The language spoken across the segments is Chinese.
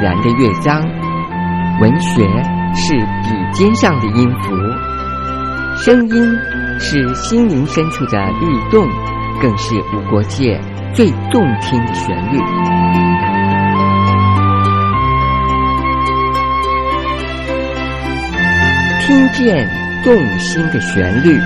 然的乐章，文学是笔尖上的音符，声音是心灵深处的律动，更是无国界最动听的旋律。听见动心的旋律。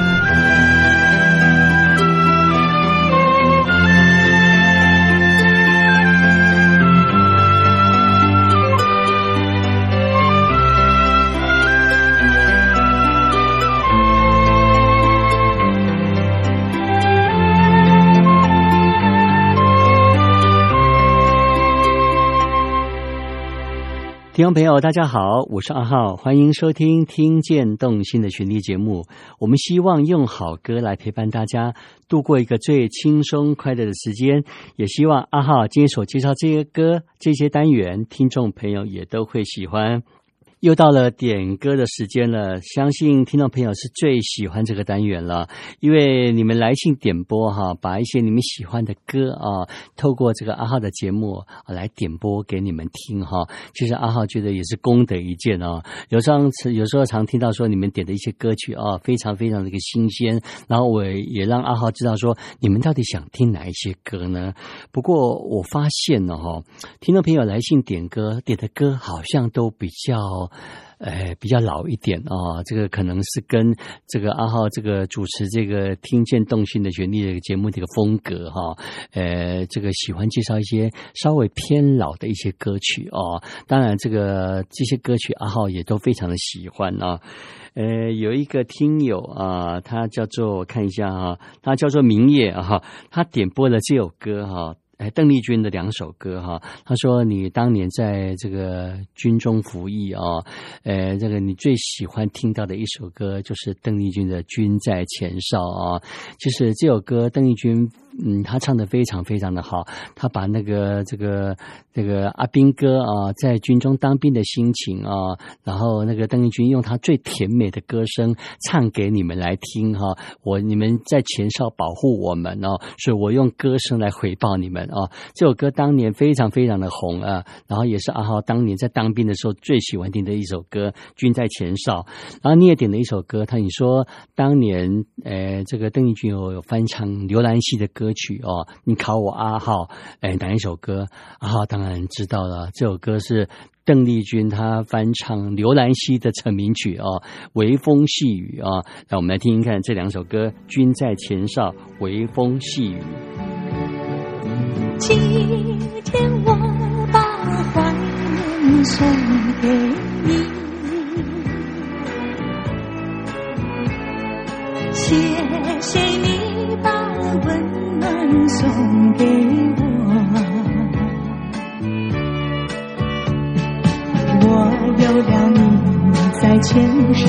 听众朋友，大家好，我是阿浩，欢迎收听《听见动心的旋律》节目。我们希望用好歌来陪伴大家度过一个最轻松快乐的时间，也希望阿浩今天所介绍这些歌、这些单元，听众朋友也都会喜欢。又到了点歌的时间了，相信听众朋友是最喜欢这个单元了，因为你们来信点播哈，把一些你们喜欢的歌啊，透过这个阿浩的节目来点播给你们听哈。其实阿浩觉得也是功德一件哦。有上次有时候常听到说你们点的一些歌曲啊，非常非常的一个新鲜，然后我也让阿浩知道说你们到底想听哪一些歌呢？不过我发现了哈，听众朋友来信点歌点的歌好像都比较。哎，比较老一点啊，这个可能是跟这个阿浩这个主持这个听见动心的旋律这个节目这个风格哈，呃，这个喜欢介绍一些稍微偏老的一些歌曲啊。当然，这个这些歌曲阿浩也都非常的喜欢啊。呃，有一个听友啊，他叫做我看一下哈，他叫做明夜哈，他点播了这首歌哈。哎，邓丽君的两首歌哈，他说你当年在这个军中服役啊，呃，这个你最喜欢听到的一首歌就是邓丽君的《君在前哨》啊。就是这首歌邓丽君。嗯，他唱的非常非常的好，他把那个这个这个阿兵哥啊，在军中当兵的心情啊，然后那个邓丽君用他最甜美的歌声唱给你们来听哈。我你们在前哨保护我们哦，所以我用歌声来回报你们啊。这首歌当年非常非常的红啊，然后也是阿浩当年在当兵的时候最喜欢听的一首歌《军在前哨》。然后你也点了一首歌，他你说当年呃，这个邓丽君有有翻唱刘兰熙的歌。歌曲哦，你考我阿浩，哎，哪一首歌？阿浩当然知道了，这首歌是邓丽君她翻唱刘兰熙的成名曲哦，《微风细雨》啊。让我们来听听看这两首歌，《君在前哨》《微风细雨》。今天我把怀念送给你，谢谢你把温。送给我，我有了你在肩上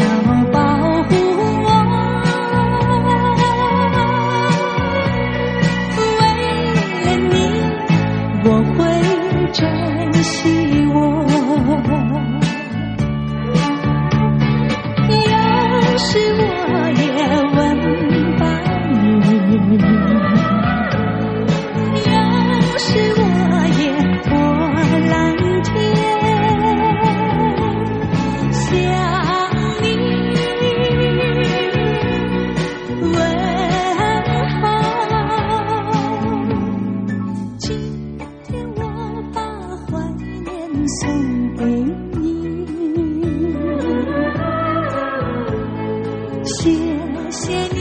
送给你谢谢你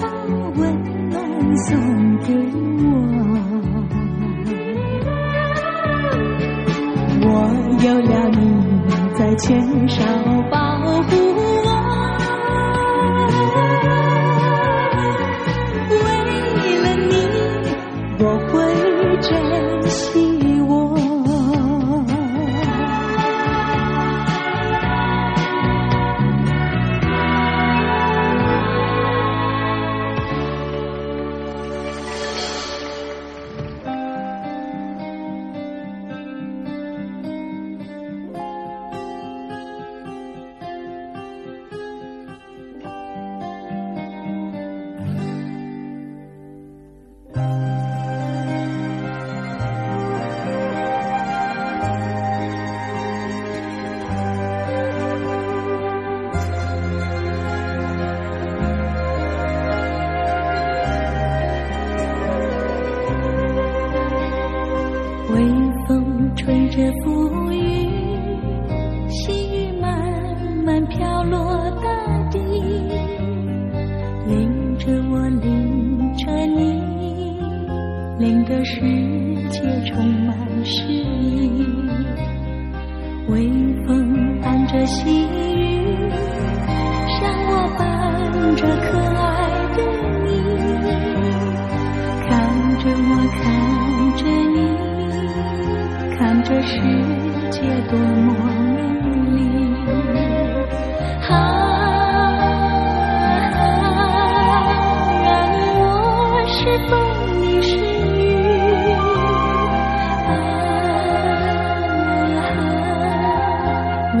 把温暖送给我。我有了你在牵手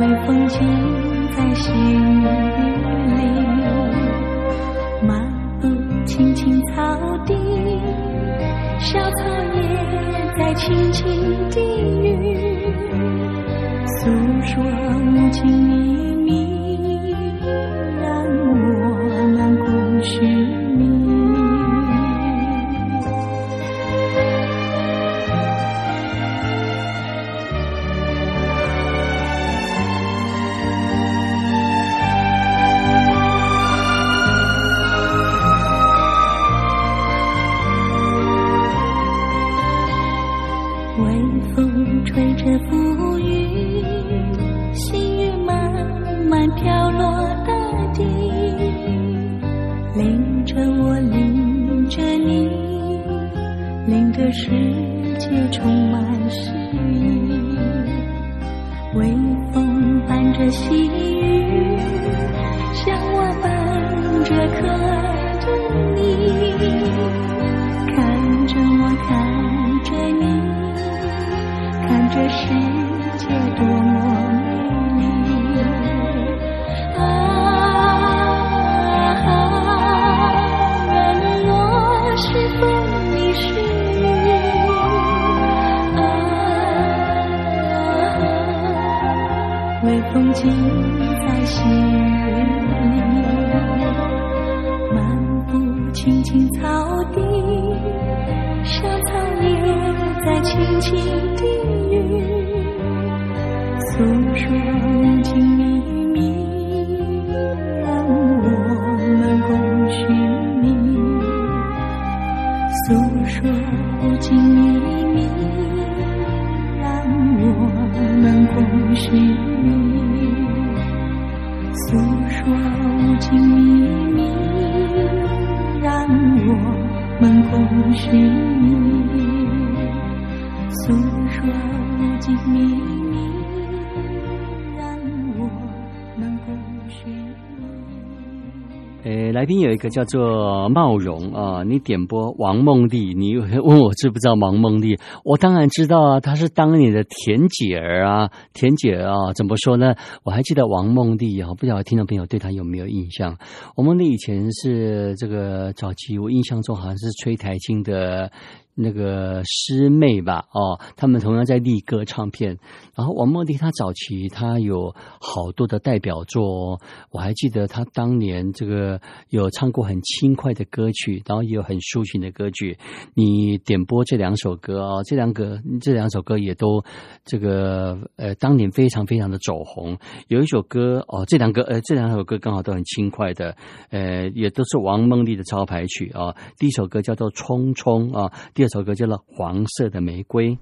微风轻在细雨里，漫步青青草地，小草也在轻轻低语。诉说无尽秘密，伴着细雨，像我伴着可爱的你，看着我，看着你。看着世界多么微诉说无尽秘密，让我。们共寻觅，诉说来宾有一个叫做茂荣啊，你点播王梦丽，你问我知不知道王梦丽？我当然知道啊，她是当年的田姐儿啊，田姐儿啊，怎么说呢？我还记得王梦丽啊，不知道听众朋友对她有没有印象？王梦丽以前是这个早期，我印象中好像是崔台青的。那个师妹吧，哦，他们同样在立歌唱片。然后王梦丽她早期她有好多的代表作，我还记得她当年这个有唱过很轻快的歌曲，然后也有很抒情的歌曲。你点播这两首歌啊，这两个这两首歌也都这个呃当年非常非常的走红。有一首歌哦，这两个呃这两首歌刚好都很轻快的，呃也都是王梦丽的招牌曲啊。第一首歌叫做《匆匆》啊，这首歌叫做《黄色的玫瑰》。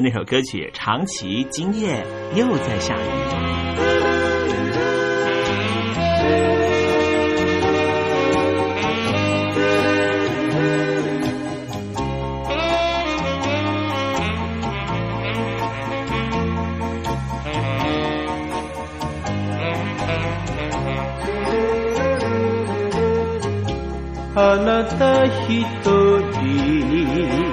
的那首歌曲《长崎今夜又在下雨》。あなた一人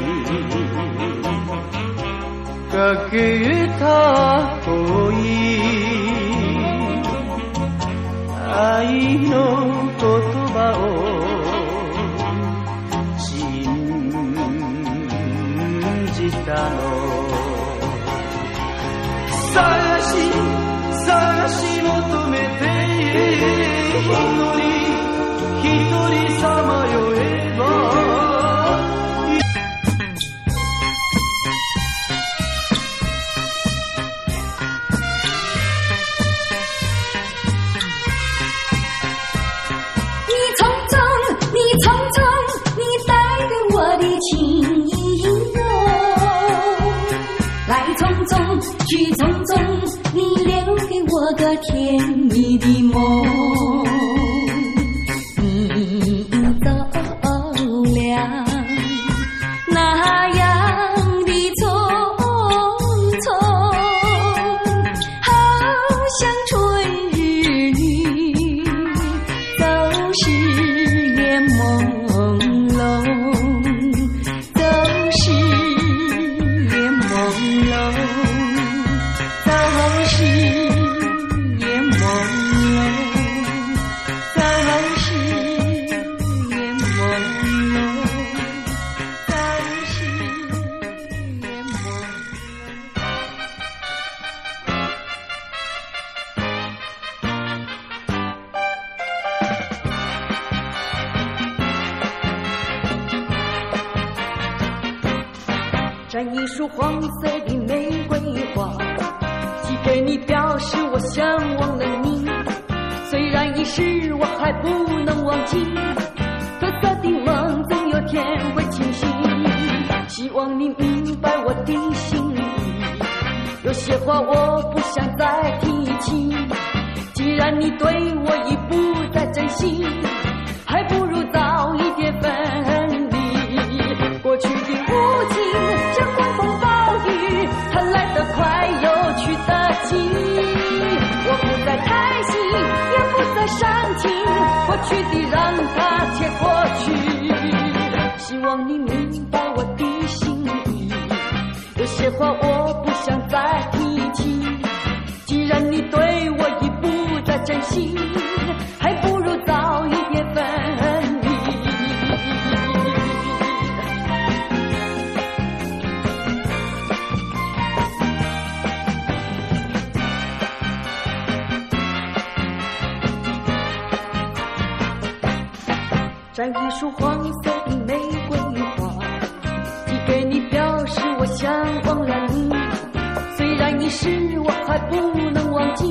かけた恋。愛の言葉を。信じたの。探し探し求めて一人一人さまよえば。的天。想忘了你。虽然一时我还不能忘记，褪色的梦总有天会清醒。希望你明白我的心意，有些话我不想再提起。既然你对我已不再珍惜，伤情，过去的让它且过去。希望你明白我的心意，有些话我不想再提起。既然你对我已不再真心，摘一束黄色的玫瑰花，寄给你，表示我想忘了你。虽然一时我还不能忘记，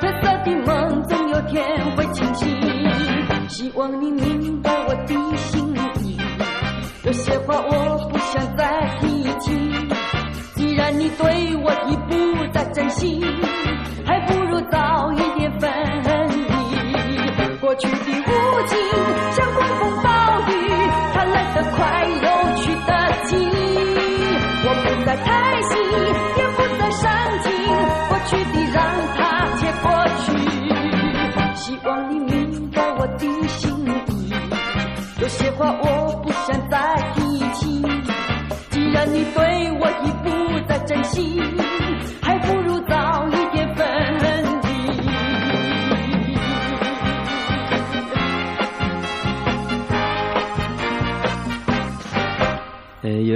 褪色的梦总有天会清醒。希望你明白我的心意，有些话我不想再提起。既然你对我已不再珍惜，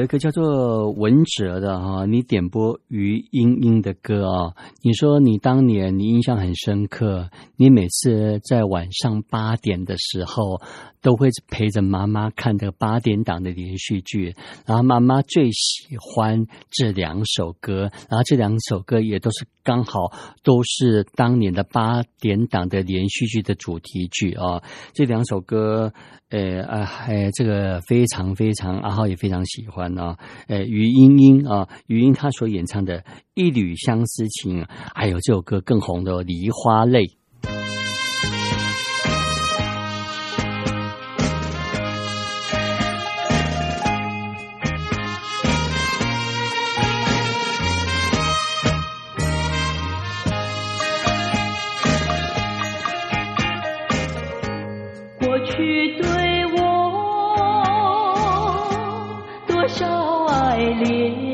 一个叫做文哲的哈、你点播于莺莺的歌啊、你说你当年你印象很深刻，你每次在晚上八点的时候都会陪着妈妈看这个八点档的连续剧，然后妈妈最喜欢这两首歌，然后这两首歌也都是刚好都是当年的八点档的连续剧的主题曲啊、这两首歌，呃啊，呃，这个非常非常阿浩也非常喜欢啊，呃，于莺莺啊，于莺她所演唱的《一缕相思情》，还有这首歌更红的《梨花泪》。去对我多少爱恋，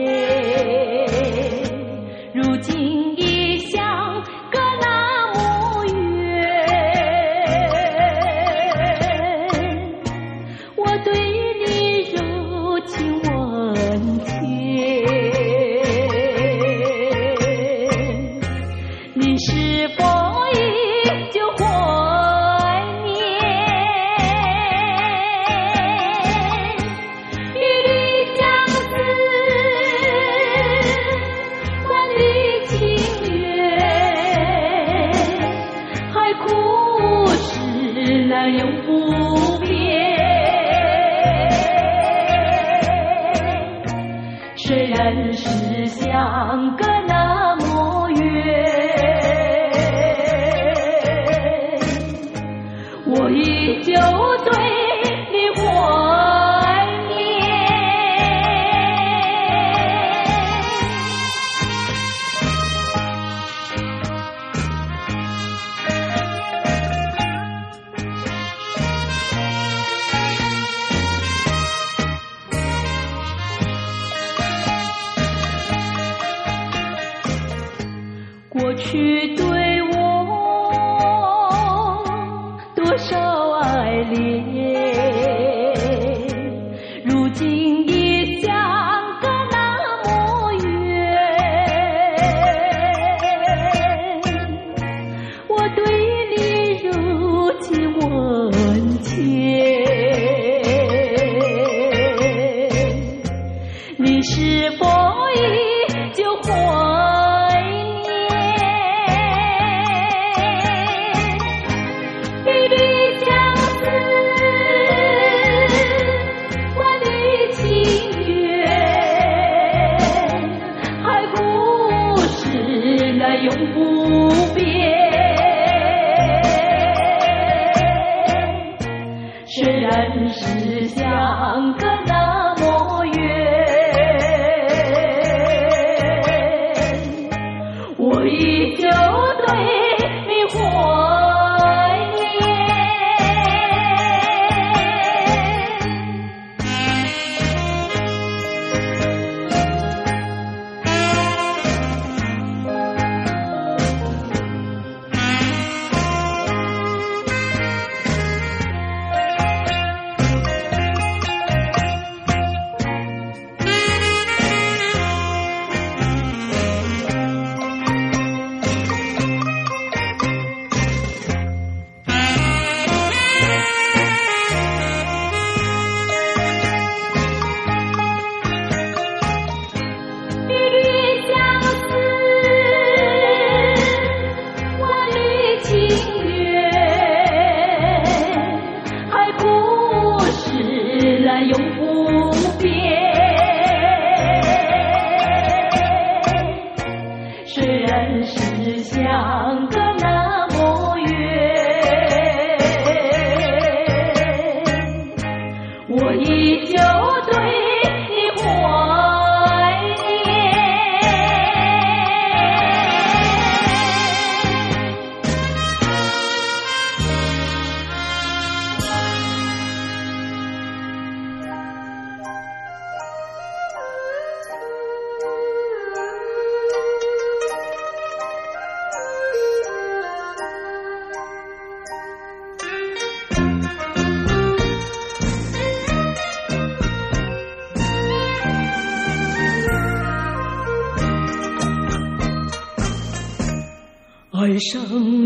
爱上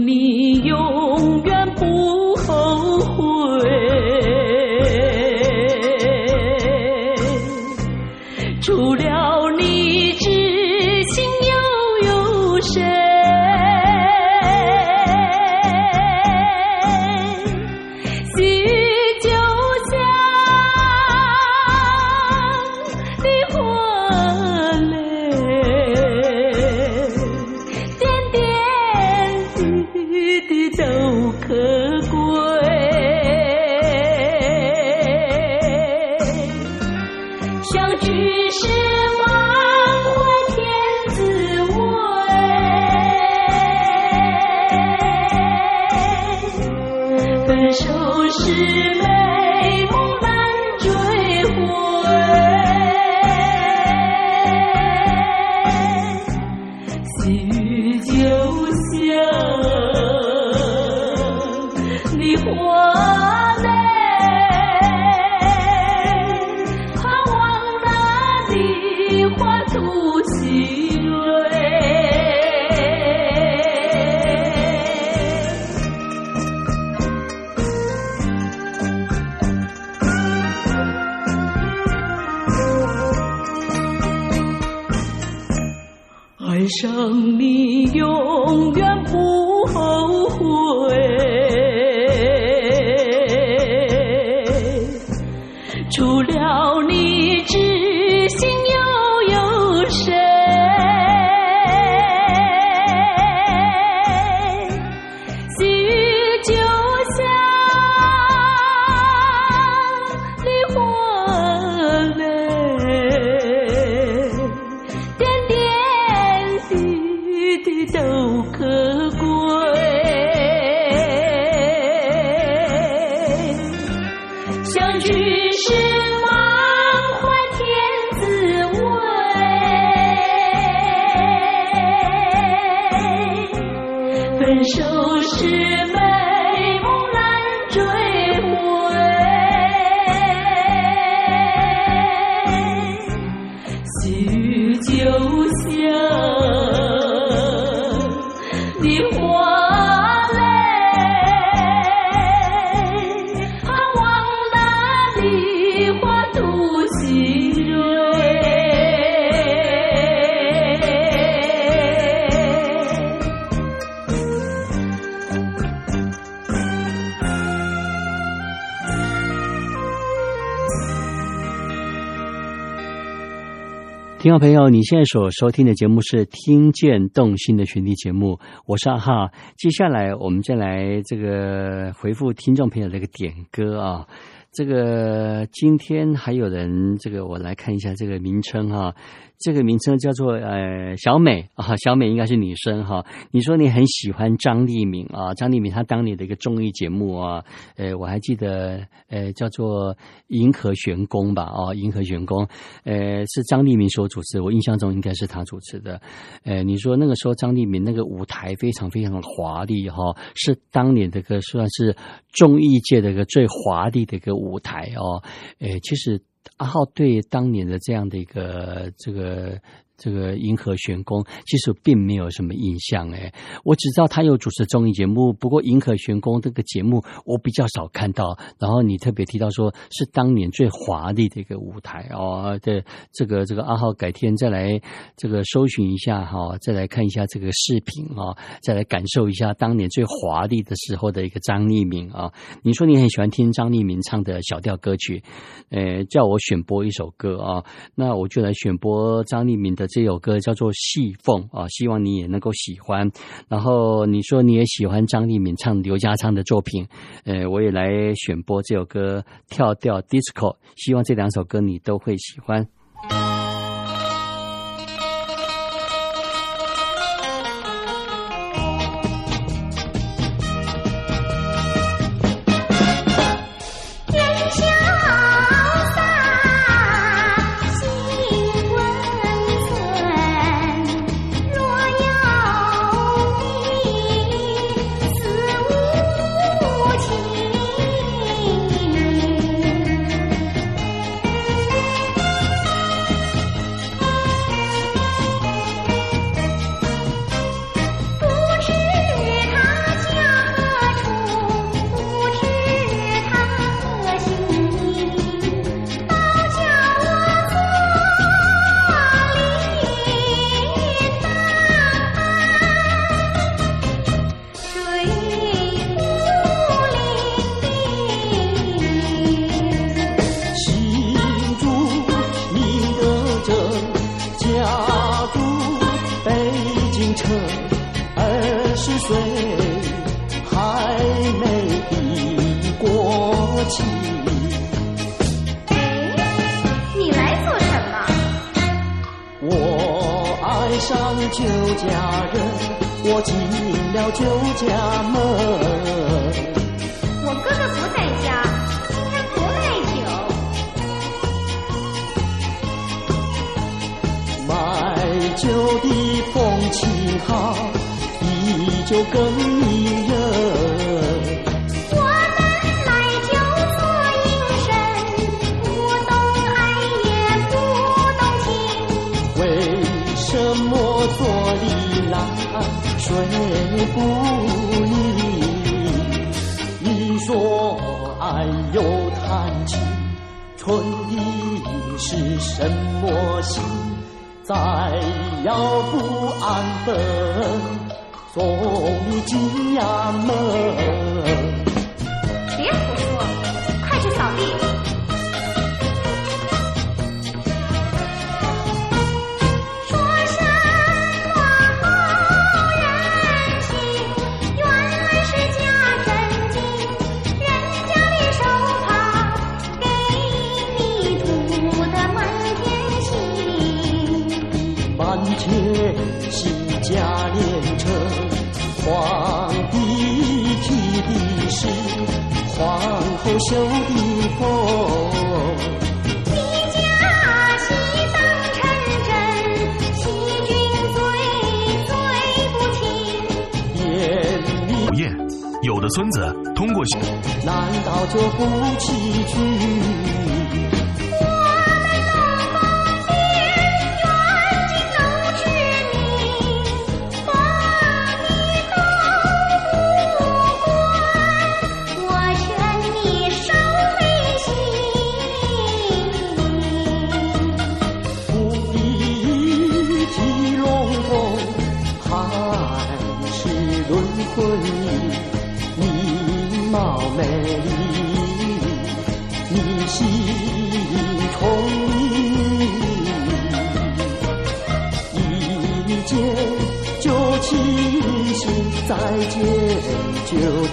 你永远众朋友，你现在所收听的节目是《听见动心的旋律》节目，我是阿浩。接下来我们再来这个回复听众朋友的一个点歌啊。这个今天还有人，这个我来看一下这个名称哈、这个名称叫做呃小美啊，小美应该是女生哈、你说你很喜欢张丽敏啊，张丽敏她当年的一个综艺节目啊，呃，我还记得呃叫做《银河玄宫》吧，哦，《银河玄宫》，呃，是张丽敏所主持，我印象中应该是她主持的。呃，你说那个时候张丽敏那个舞台非常非常的华丽哈、是当年这个算是综艺界的一个最华丽的一个舞台哦。呃，其实阿浩对当年的这样的一个这个。这个银河玄宫其实并没有什么印象诶，我只知道他有主持综艺节目，不过银河玄宫这个节目我比较少看到。然后你特别提到说是当年最华丽的一个舞台哦，对，这个这个阿浩改天再来这个搜寻一下哈、再来看一下这个视频啊、再来感受一下当年最华丽的时候的一个张立明啊。你说你很喜欢听张立明唱的小调歌曲，呃，叫我选播一首歌啊，那我就来选播张立明的这首歌，叫做《戏凤》啊，希望你也能够喜欢。然后你说你也喜欢张丽敏唱刘家昌的作品，呃，我也来选播这首歌《跳跳 Disco》，希望这两首歌你都会喜欢。难睡不宁？你说爱又叹气，春意是什么心？再要不安分，送你进衙门。皇帝提的是皇后绣的凤。你家戏当成真，欺君罪罪不轻。眼有的村子通过。难道就不崎岖？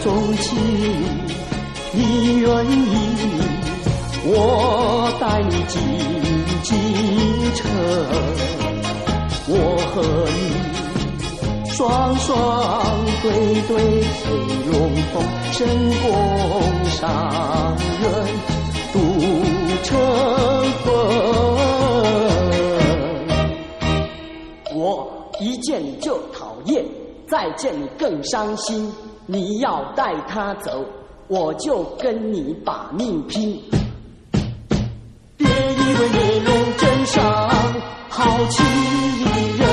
钟情，你愿意，我带你进京城，我和你双双对对飞龙凤，神功上人渡成风。我一见你就讨厌，再见你更伤心。你要带他走，我就跟你把命拼。别以为面容真上好欺人。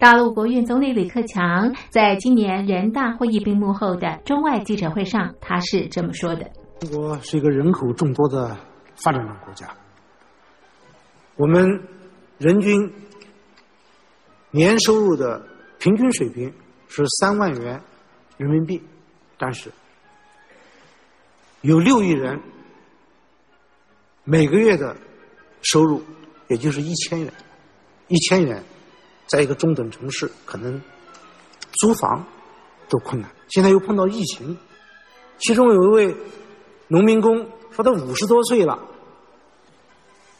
大陆国运总理李克强在今年人大会议闭幕后的中外记者会上，他是这么说的：“中国是一个人口众多的发展中国家，我们。”人均年收入的平均水平是三万元人民币，但是有六亿人每个月的收入也就是一千元，一千元在一个中等城市可能租房都困难。现在又碰到疫情，其中有一位农民工说他五十多岁了，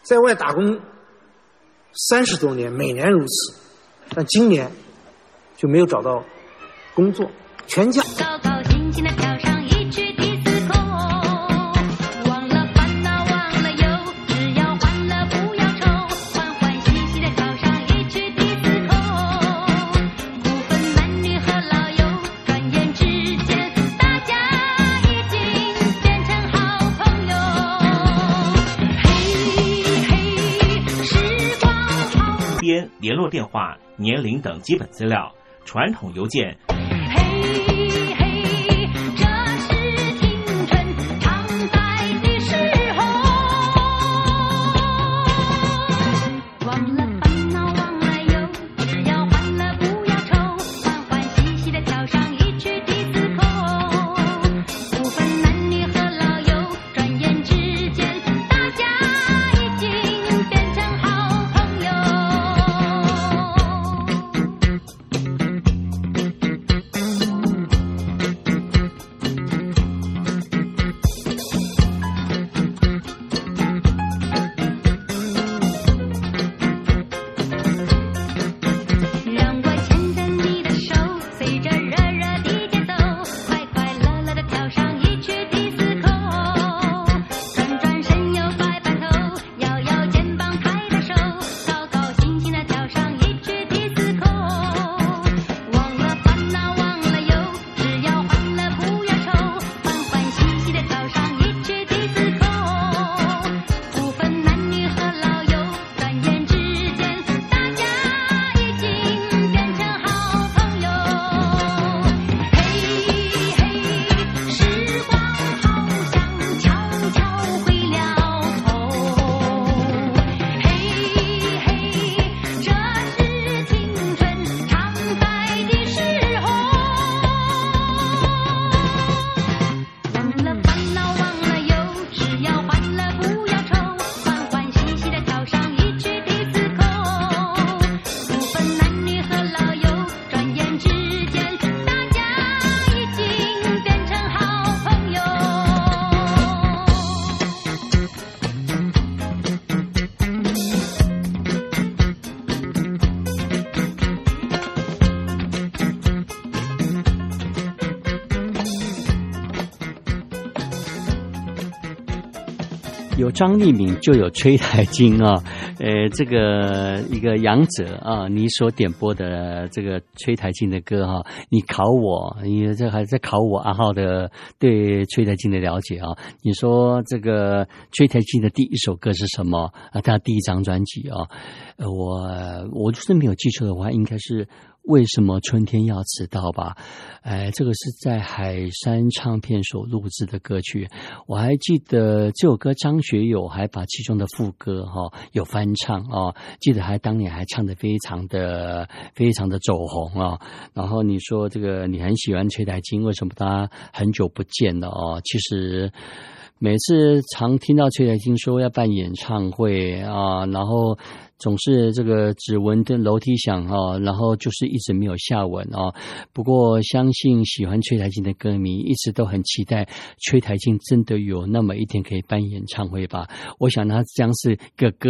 在外打工。三十多年，每年如此，但今年就没有找到工作，全家。电话、年龄等基本资料，传统邮件。张立敏就有崔台金啊，呃，这个一个杨哲啊，你所点播的这个崔台金的歌哈，你考我，你这还在考我阿浩的对崔台金的了解啊？你说这个崔台金的第一首歌是什么啊？他第一张专辑啊，呃，我我就是没有记错的话，应该是。为什么春天要迟到吧？哎，这个是在海山唱片所录制的歌曲。我还记得这首歌，张学友还把其中的副歌哈有翻唱哦，记得还当年还唱的非常的非常的走红啊。然后你说这个你很喜欢崔台金，为什么他很久不见了哦？其实。每次常听到崔台金说要办演唱会啊，然后总是这个指纹的楼梯响啊，然后就是一直没有下文啊。不过相信喜欢崔台金的歌迷一直都很期待崔台金真的有那么一天可以办演唱会吧。我想他将是个。